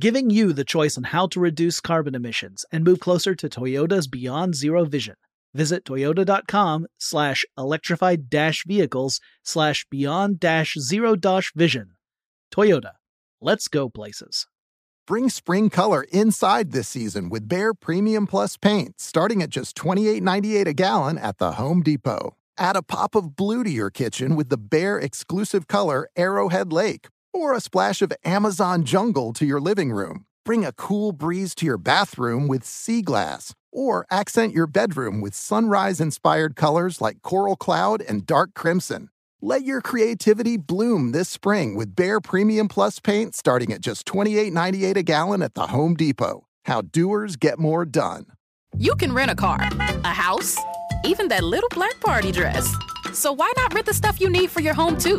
Giving you the choice on how to reduce carbon emissions and move closer to Toyota's Beyond Zero vision. Visit toyota.com slash electrified dash vehicles slash beyond zero dash vision. Toyota, let's go places. Bring spring color inside this season with Behr Premium Plus paint, starting at just $28.98 a gallon at the Home Depot. Add a pop of blue to your kitchen with the Behr exclusive color Arrowhead Lake, or a splash of Amazon Jungle to your living room. Bring a cool breeze to your bathroom with Sea Glass or accent your bedroom with sunrise inspired colors like coral cloud and dark crimson. Let your creativity bloom this spring with Behr Premium Plus paint starting at just $28.98 a gallon at the Home Depot. How doers get more done. You can rent a car, a house, even that little black party dress. So why not rent the stuff you need for your home too?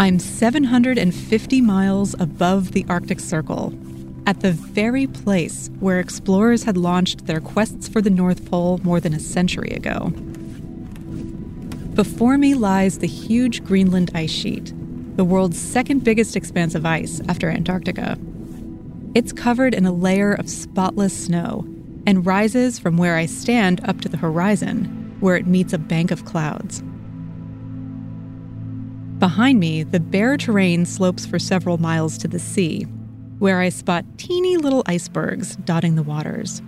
I'm 750 miles above the Arctic Circle, at the very place where explorers had launched their quests for the North Pole more than a century ago. Before me lies the huge Greenland ice sheet, the world's second biggest expanse of ice after Antarctica. It's covered in a layer of spotless snow and rises from where I stand up to the horizon, where it meets a bank of clouds. Behind me, the bare terrain slopes for several miles to the sea, where I spot teeny little icebergs dotting the waters.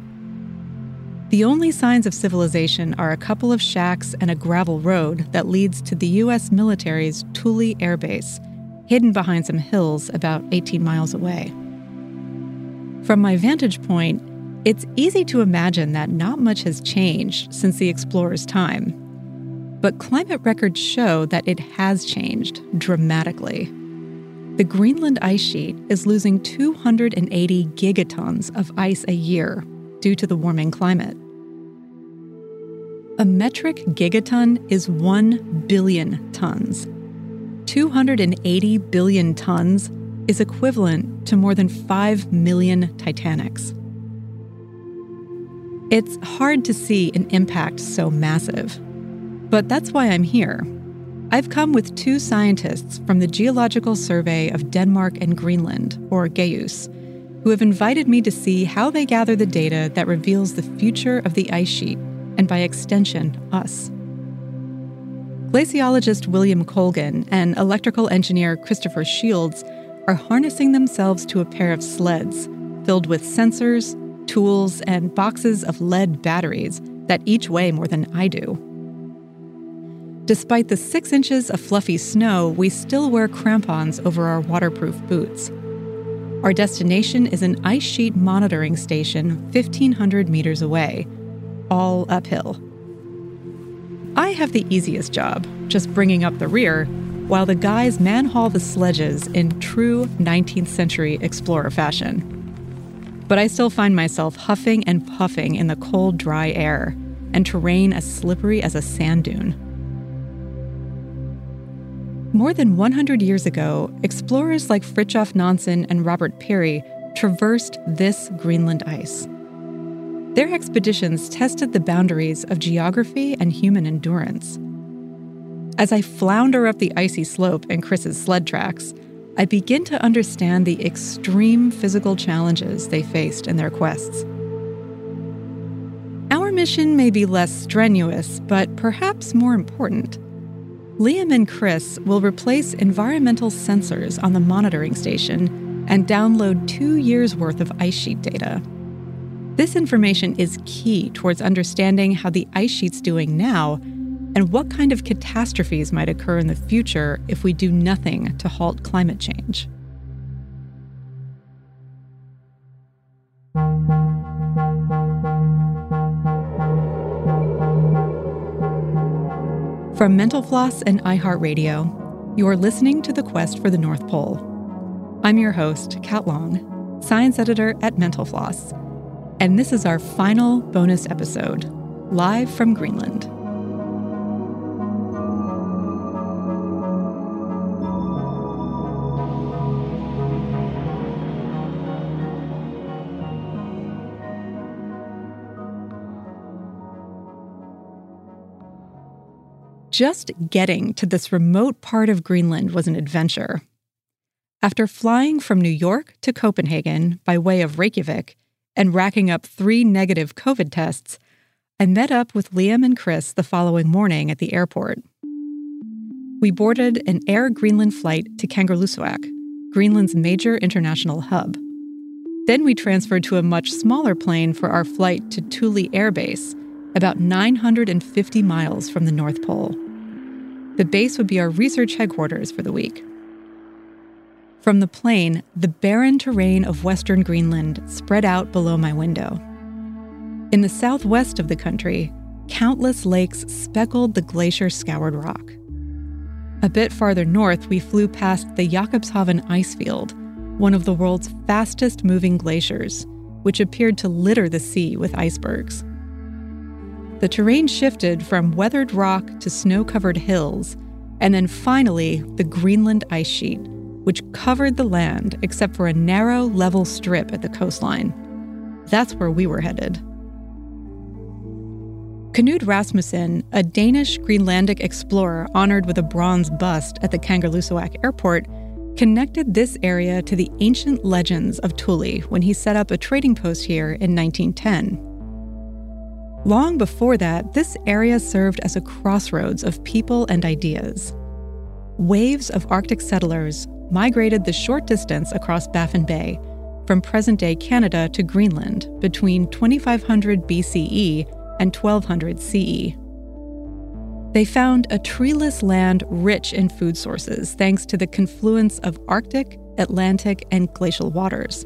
The only signs of civilization are a couple of shacks and a gravel road that leads to the U.S. military's Thule Air Base, hidden behind some hills about 18 miles away. From my vantage point, it's easy to imagine that not much has changed since the explorers' time, but climate records show that it has changed dramatically. The Greenland ice sheet is losing 280 gigatons of ice a year due to the warming climate. A metric gigaton is 1 billion tons. 280 billion tons is equivalent to more than 5 million Titanics. It's hard to see an impact so massive. But that's why I'm here. I've come with two scientists from the Geological Survey of Denmark and Greenland, or GEUS, who have invited me to see how they gather the data that reveals the future of the ice sheet, and by extension, us. Glaciologist William Colgan and electrical engineer Christopher Shields are harnessing themselves to a pair of sleds filled with sensors, tools, and boxes of lead batteries that each weigh more than I do. Despite the six inches of fluffy snow, we still wear crampons over our waterproof boots. Our destination is an ice sheet monitoring station 1,500 meters away, all uphill. I have the easiest job, just bringing up the rear, while the guys manhaul the sledges in true 19th century explorer fashion. But I still find myself huffing and puffing in the cold, dry air, and terrain as slippery as a sand dune. More than 100 years ago, explorers like Fridtjof Nansen and Robert Peary traversed this Greenland ice. Their expeditions tested the boundaries of geography and human endurance. As I flounder up the icy slope in Chris's sled tracks, I begin to understand the extreme physical challenges they faced in their quests. Our mission may be less strenuous, but perhaps more important. Liam and Chris will replace environmental sensors on the monitoring station and download two years' worth of ice sheet data. This information is key towards understanding how the ice sheet's doing now and what kind of catastrophes might occur in the future if we do nothing to halt climate change. From Mental Floss and iHeartRadio, you are listening to The Quest for the North Pole. I'm your host, Kat Long, science editor at Mental Floss, and this is our final bonus episode, live from Greenland. Just getting to this remote part of Greenland was an adventure. After flying from New York to Copenhagen by way of Reykjavik and racking up three negative COVID tests, I met up with Liam and Chris the following morning at the airport. We boarded an Air Greenland flight to Kangerlussuaq, Greenland's major international hub. Then we transferred to a much smaller plane for our flight to Thule Air Base, about 950 miles from the North Pole. The base would be our research headquarters for the week. From the plane, the barren terrain of western Greenland spread out below my window. In the southwest of the country, countless lakes speckled the glacier scoured rock. A bit farther north, we flew past the Jakobshavn ice field, one of the world's fastest moving glaciers, which appeared to litter the sea with icebergs. The terrain shifted from weathered rock to snow covered hills, and then finally the Greenland ice sheet, which covered the land except for a narrow, level strip at the coastline. That's where we were headed. Knud Rasmussen, a Danish Greenlandic explorer honored with a bronze bust at the Kangerlussuaq airport, connected this area to the ancient legends of Thule when he set up a trading post here in 1910. Long before that, this area served as a crossroads of people and ideas. Waves of Arctic settlers migrated the short distance across Baffin Bay from present day Canada to Greenland between 2500 BCE and 1200 CE. They found a treeless land rich in food sources thanks to the confluence of Arctic, Atlantic, and glacial waters.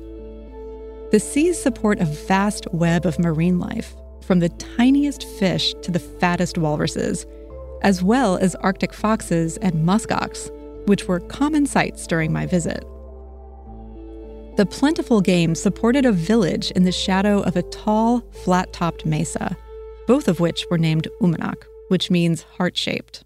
The seas support a vast web of marine life, from the tiniest fish to the fattest walruses, as well as Arctic foxes and muskox, which were common sights during my visit. The plentiful game supported a village in the shadow of a tall, flat topped mesa, both of which were named Uummannaq, which means heart shaped.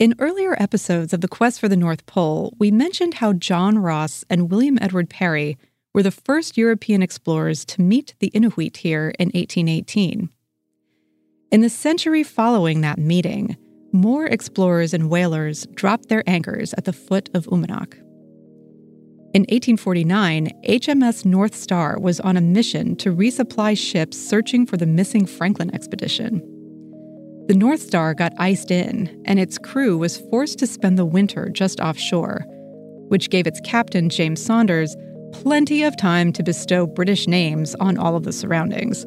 In earlier episodes of The Quest for the North Pole, we mentioned how John Ross and William Edward Parry were the first European explorers to meet the Inuit here in 1818. In the century following that meeting, more explorers and whalers dropped their anchors at the foot of Uummannaq. In 1849, HMS North Star was on a mission to resupply ships searching for the missing Franklin expedition. The North Star got iced in, and its crew was forced to spend the winter just offshore, which gave its captain, James Saunders, plenty of time to bestow British names on all of the surroundings.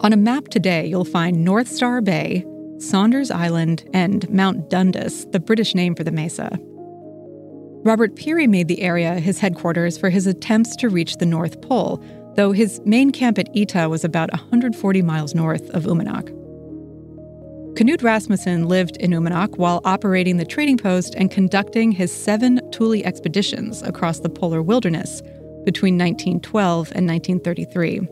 On a map today, you'll find North Star Bay, Saunders Island, and Mount Dundas, the British name for the mesa. Robert Peary made the area his headquarters for his attempts to reach the North Pole, though his main camp at Etah was about 140 miles north of Uummannaq. Knud Rasmussen lived in Uummannaq while operating the trading post and conducting his seven Thule expeditions across the polar wilderness between 1912 and 1933.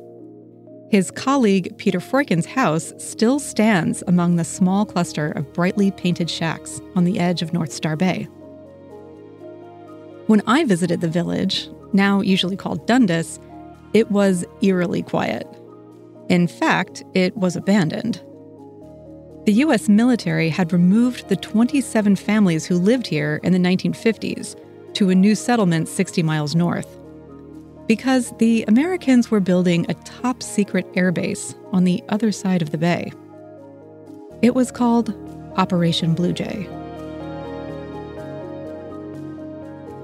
His colleague Peter Freuchen's house still stands among the small cluster of brightly painted shacks on the edge of North Star Bay. When I visited the village, now usually called Dundas, it was eerily quiet. In fact, it was abandoned. The U.S. military had removed the 27 families who lived here in the 1950s to a new settlement 60 miles north. Because the Americans were building a top secret airbase on the other side of the bay. It was called Operation Blue Jay.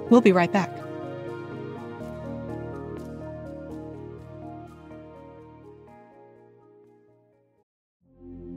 We'll be right back.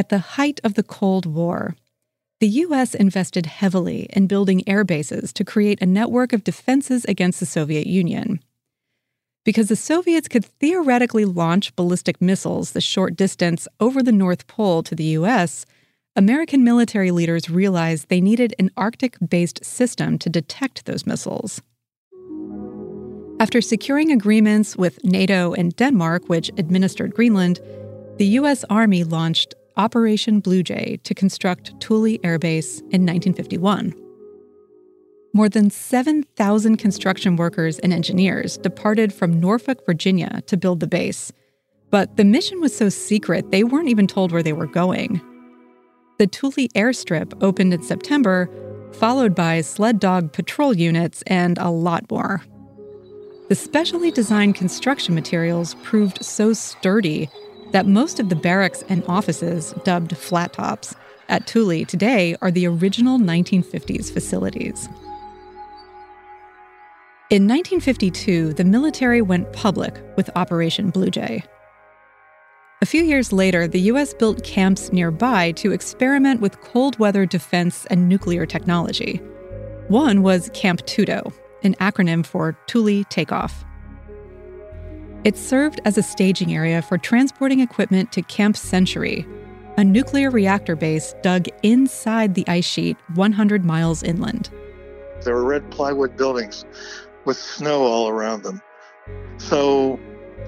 At the height of the Cold War, the U.S. invested heavily in building air bases to create a network of defenses against the Soviet Union. Because the Soviets could theoretically launch ballistic missiles the short distance over the North Pole to the U.S., American military leaders realized they needed an Arctic based system to detect those missiles. After securing agreements with NATO and Denmark, which administered Greenland, the U.S. Army launched Operation Blue Jay to construct Thule Air Base in 1951. More than 7,000 construction workers and engineers departed from Norfolk, Virginia to build the base. But the mission was so secret, they weren't even told where they were going. The Thule airstrip opened in September, followed by sled dog patrol units and a lot more. The specially designed construction materials proved so sturdy that most of the barracks and offices, dubbed flat tops, at Thule today are the original 1950s facilities. In 1952, the military went public with Operation Blue Jay. A few years later, the U.S. built camps nearby to experiment with cold weather defense and nuclear technology. One was Camp Tuto, an acronym for Thule Takeoff. It served as a staging area for transporting equipment to Camp Century, a nuclear reactor base dug inside the ice sheet 100 miles inland. There were red plywood buildings with snow all around them. So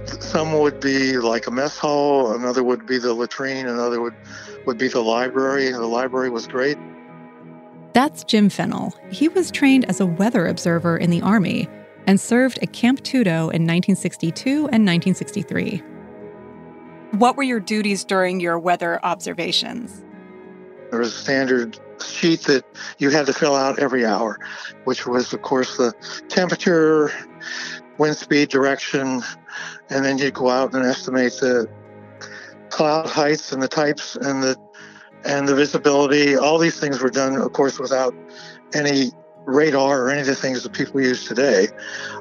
some would be like a mess hall, another would be the latrine, another would, would be the library. The library was great. That's Jim Fennell. He was trained as a weather observer in the Army and served at Camp Tuto in 1962 and 1963. What were your duties during your weather observations? There was a standard sheet that you had to fill out every hour, which was, of course, the temperature, wind speed, direction, and then you'd go out and estimate the cloud heights and the types and the and the visibility. All these things were done, of course, without any radar or any of the things that people use today.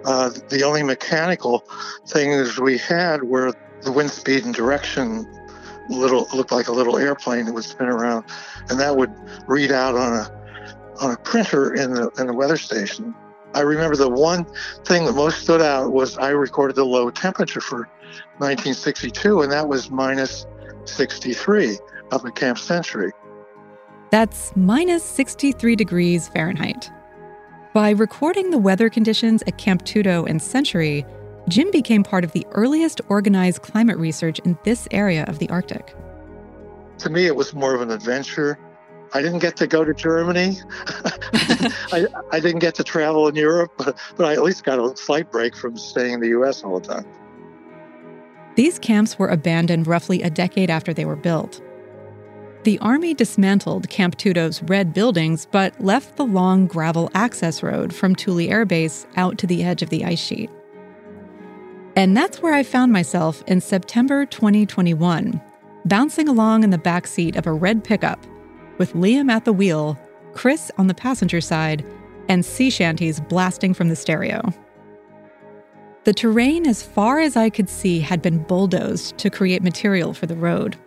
Uh, the only mechanical things we had were the wind speed and direction. Little looked like a little airplane that would spin around, and that would read out on a on a printer in the in the weather station. I remember the one thing that most stood out was I recorded the low temperature for 1962, and that was minus 63 up at Camp Century. That's minus 63 degrees Fahrenheit. By recording the weather conditions at Camp Tuto and Century, Jim became part of the earliest organized climate research in this area of the Arctic. To me, it was more of an adventure. I didn't get to go to Germany. I, I, didn't get to travel in Europe, but, but I at least got a flight break from staying in the US all the time. These camps were abandoned roughly a decade after they were built. The Army dismantled Camp Tuto's red buildings but left the long gravel access road from Thule Air Base out to the edge of the ice sheet. And that's where I found myself in September 2021, bouncing along in the back seat of a red pickup with Liam at the wheel, Chris on the passenger side, and sea shanties blasting from the stereo. The terrain, as far as I could see, had been bulldozed to create material for the road.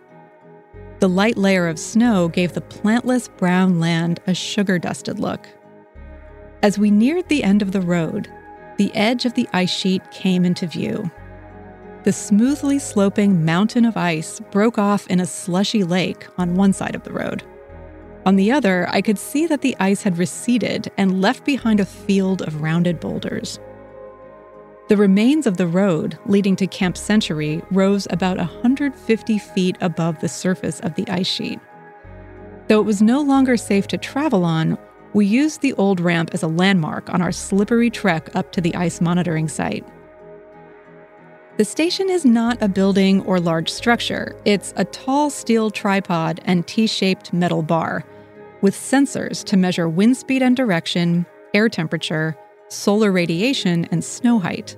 The light layer of snow gave the plantless brown land a sugar dusted look. As we neared the end of the road, the edge of the ice sheet came into view. The smoothly sloping mountain of ice broke off in a slushy lake on one side of the road. On the other, I could see that the ice had receded and left behind a field of rounded boulders. The remains of the road leading to Camp Century rose about 150 feet above the surface of the ice sheet. Though it was no longer safe to travel on, we used the old ramp as a landmark on our slippery trek up to the ice monitoring site. The station is not a building or large structure. It's a tall steel tripod and T shaped metal bar with sensors to measure wind speed and direction, air temperature, solar radiation, and snow height.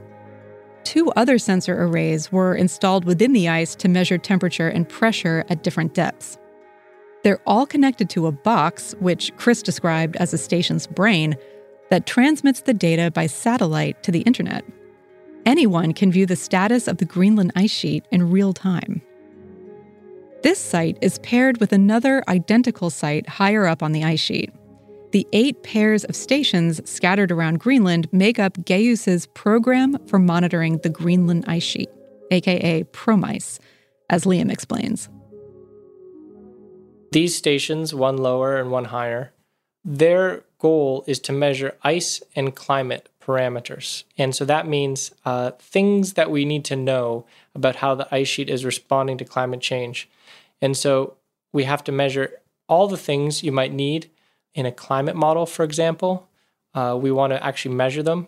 Two other sensor arrays were installed within the ice to measure temperature and pressure at different depths. They're all connected to a box, which Chris described as a station's brain, that transmits the data by satellite to the internet. Anyone can view the status of the Greenland ice sheet in real time. This site is paired with another identical site higher up on the ice sheet. The eight pairs of stations scattered around Greenland make up GEUS's program for monitoring the Greenland ice sheet, aka PROMICE, as Liam explains. These stations, one lower and one higher, their goal is to measure ice and climate parameters. And so that means uh, things that we need to know about how the ice sheet is responding to climate change. And so we have to measure all the things you might need in a climate model, for example, uh, we want to actually measure them,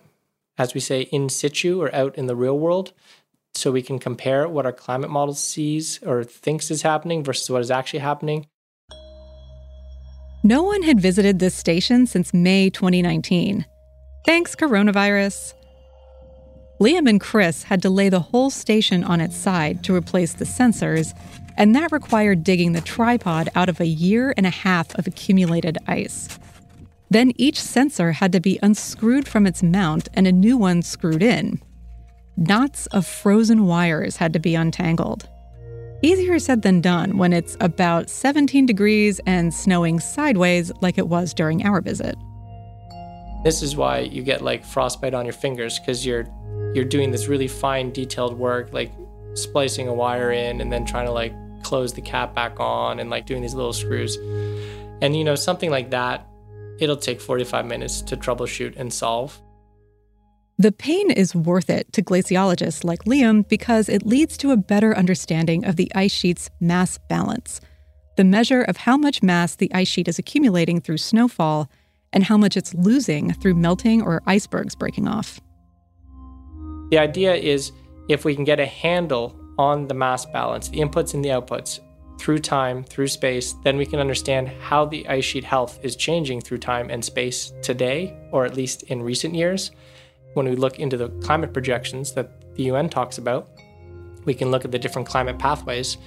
as we say, in situ or out in the real world, so we can compare what our climate model sees or thinks is happening versus what is actually happening. No one had visited this station since May 2019. Thanks, coronavirus. Liam and Chris had to lay the whole station on its side to replace the sensors and that required digging the tripod out of a year and a half of accumulated ice. Then each sensor had to be unscrewed from its mount and a new one screwed in. Knots of frozen wires had to be untangled. Easier said than done when it's about 17 degrees and snowing sideways like it was during our visit. This is why you get like frostbite on your fingers because you're you're doing this really fine detailed work like splicing a wire in and then trying to like close the cap back on and like doing these little screws. And you know, something like that, it'll take 45 minutes to troubleshoot and solve. The pain is worth it to glaciologists like Liam because it leads to a better understanding of the ice sheet's mass balance, the measure of how much mass the ice sheet is accumulating through snowfall and how much it's losing through melting or icebergs breaking off. The idea is if we can get a handle on the mass balance, the inputs and the outputs, through time, through space, then we can understand how the ice sheet health is changing through time and space today, or at least in recent years. when we look into the climate projections that the UN talks about, we can look at the different climate pathways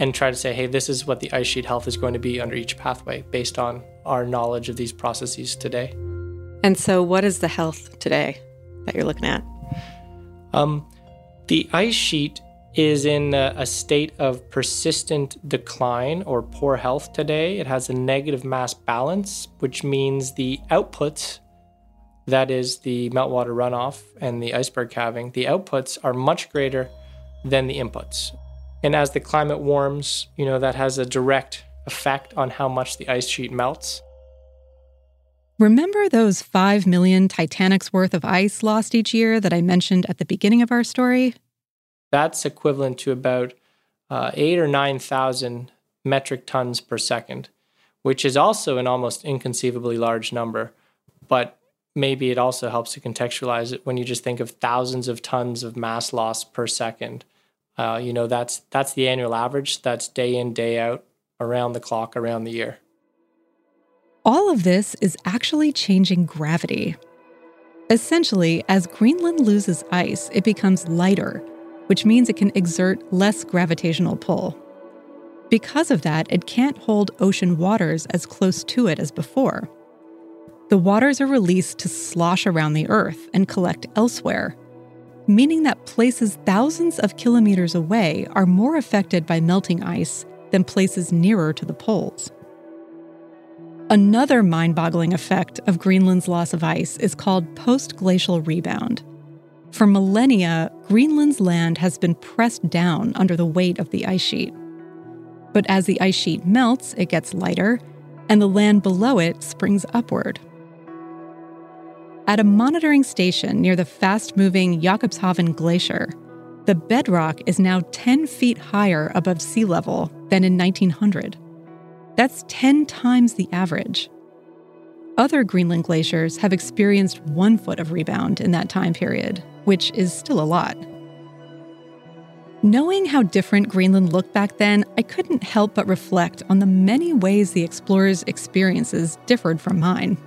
and try to say, hey, this is what the ice sheet health is going to be under each pathway based on our knowledge of these processes today. And so, what is the health today that you're looking at? Um, the ice sheet is in a, a, state of persistent decline or poor health today. It has a negative mass balance, which means the outputs, that is the meltwater runoff and the iceberg calving, the outputs are much greater than the inputs. And as the climate warms, you know, that has a direct effect on how much the ice sheet melts. Remember those 5 million Titanic's worth of ice lost each year that I mentioned at the beginning of our story? That's equivalent to about uh, 8 or 9,000 metric tons per second, which is also an almost inconceivably large number. But maybe it also helps to contextualize it when you just think of thousands of tons of mass loss per second. Uh, you know, that's that's the annual average. That's day in, day out, around the clock, around the year. All of this is actually changing gravity. Essentially, as Greenland loses ice, it becomes lighter, which means it can exert less gravitational pull. Because of that, it can't hold ocean waters as close to it as before. The waters are released to slosh around the Earth and collect elsewhere, meaning that places thousands of kilometers away are more affected by melting ice than places nearer to the poles. Another mind boggling effect of Greenland's loss of ice is called post glacial rebound. For millennia, Greenland's land has been pressed down under the weight of the ice sheet. But as the ice sheet melts, it gets lighter, and the land below it springs upward. At a monitoring station near the fast moving Jakobshavn Glacier, the bedrock is now 10 feet higher above sea level than in 1900. That's 10 times the average. Other Greenland glaciers have experienced one foot of rebound in that time period, which is still a lot. Knowing how different Greenland looked back then, I couldn't help but reflect on the many ways the explorers' experiences differed from mine.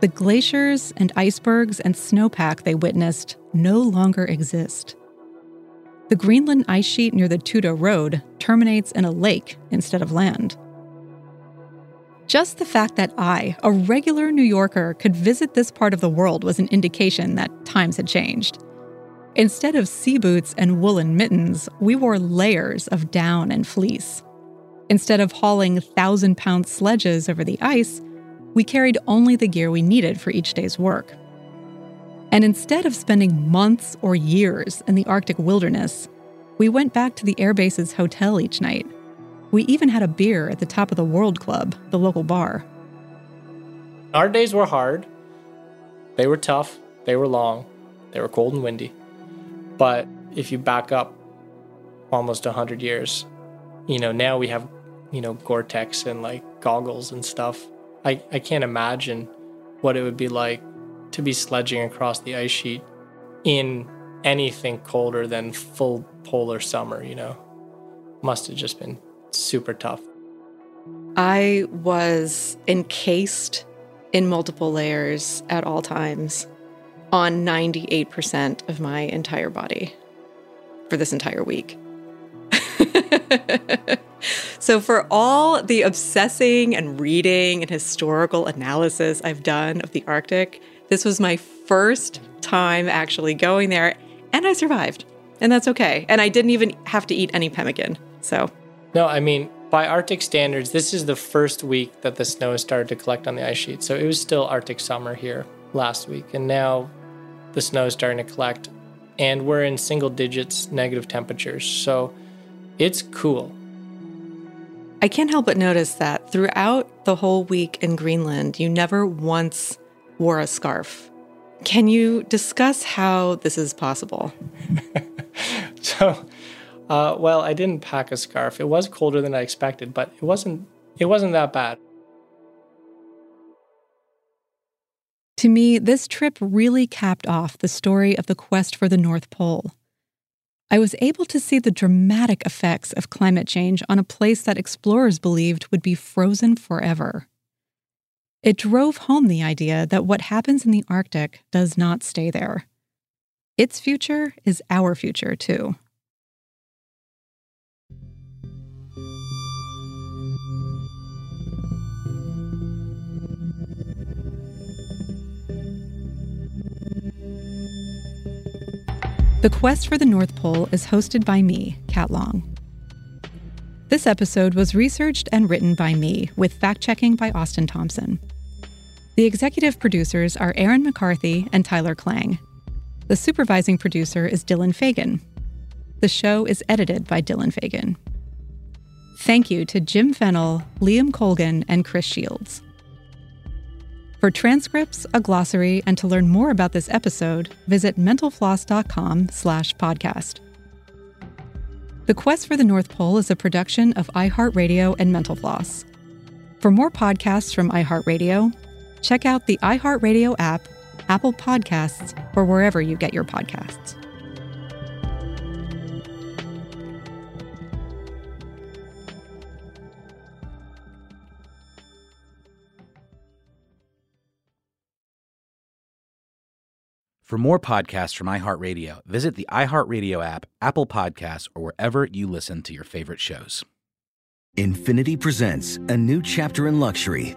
The glaciers and icebergs and snowpack they witnessed no longer exist. The Greenland ice sheet near the Tuto Road terminates in a lake instead of land. Just the fact that I, a regular New Yorker, could visit this part of the world was an indication that times had changed. Instead of sea boots and woolen mittens, we wore layers of down and fleece. Instead of hauling thousand pound sledges over the ice, we carried only the gear we needed for each day's work. And instead of spending months or years in the Arctic wilderness, we went back to the airbase's hotel each night. We even had a beer at the top of the World Club, the local bar. Our days were hard. They were tough. They were long. They were cold and windy. But if you back up almost 100 years, you know, now we have, you know, Gore Tex and like goggles and stuff I, I can't imagine what it would be like to be sledging across the ice sheet in anything colder than full polar summer, you know. Must have just been super tough. I was encased in multiple layers at all times on 98% of my entire body for this entire week. so, for all the obsessing and reading and historical analysis I've done of the Arctic, this was my first time actually going there, and I survived. And that's okay. And I didn't even have to eat any pemmican. So, no, I mean, by Arctic standards, this is the first week that the snow has started to collect on the ice sheet. So, it was still Arctic summer here last week. And now the snow is starting to collect, and we're in single digits negative temperatures. So, it's cool. I can't help but notice that throughout the whole week in Greenland, you never once wore a scarf. Can you discuss how this is possible? so, uh, well, I didn't pack a scarf. It was colder than I expected, but it wasn't. It wasn't that bad. To me, this trip really capped off the story of the quest for the North Pole. I was able to see the dramatic effects of climate change on a place that explorers believed would be frozen forever. It drove home the idea that what happens in the Arctic does not stay there. Its future is our future, too. The Quest for the North Pole is hosted by me, Kat Long. This episode was researched and written by me, with fact checking by Austin Thompson. The executive producers are Aaron McCarthy and Tyler Klang. The supervising producer is Dylan Fagan. The show is edited by Dylan Fagan. Thank you to Jim Fennell, Liam Colgan, and Chris Shields. For transcripts, a glossary, and to learn more about this episode, visit mentalfloss.com slash podcast. The Quest for the North Pole is a production of iHeartRadio and Mental Floss. For more podcasts from iHeartRadio, check out the iHeartRadio app, Apple Podcasts, or wherever you get your podcasts. For more podcasts from iHeartRadio, visit the iHeartRadio app, Apple Podcasts, or wherever you listen to your favorite shows. Infiniti presents a new chapter in luxury,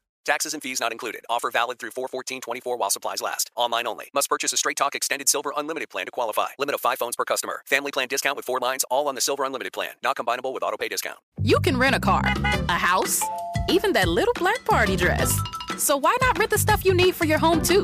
Taxes and fees not included. Offer valid through 41424 while supplies last. Online only. Must purchase a Straight Talk Extended Silver Unlimited plan to qualify. Limit of 5 phones per customer. Family plan discount with 4 lines all on the Silver Unlimited plan. Not combinable with auto pay discount. You can rent a car, a house, even that little black party dress. So why not rent the stuff you need for your home too?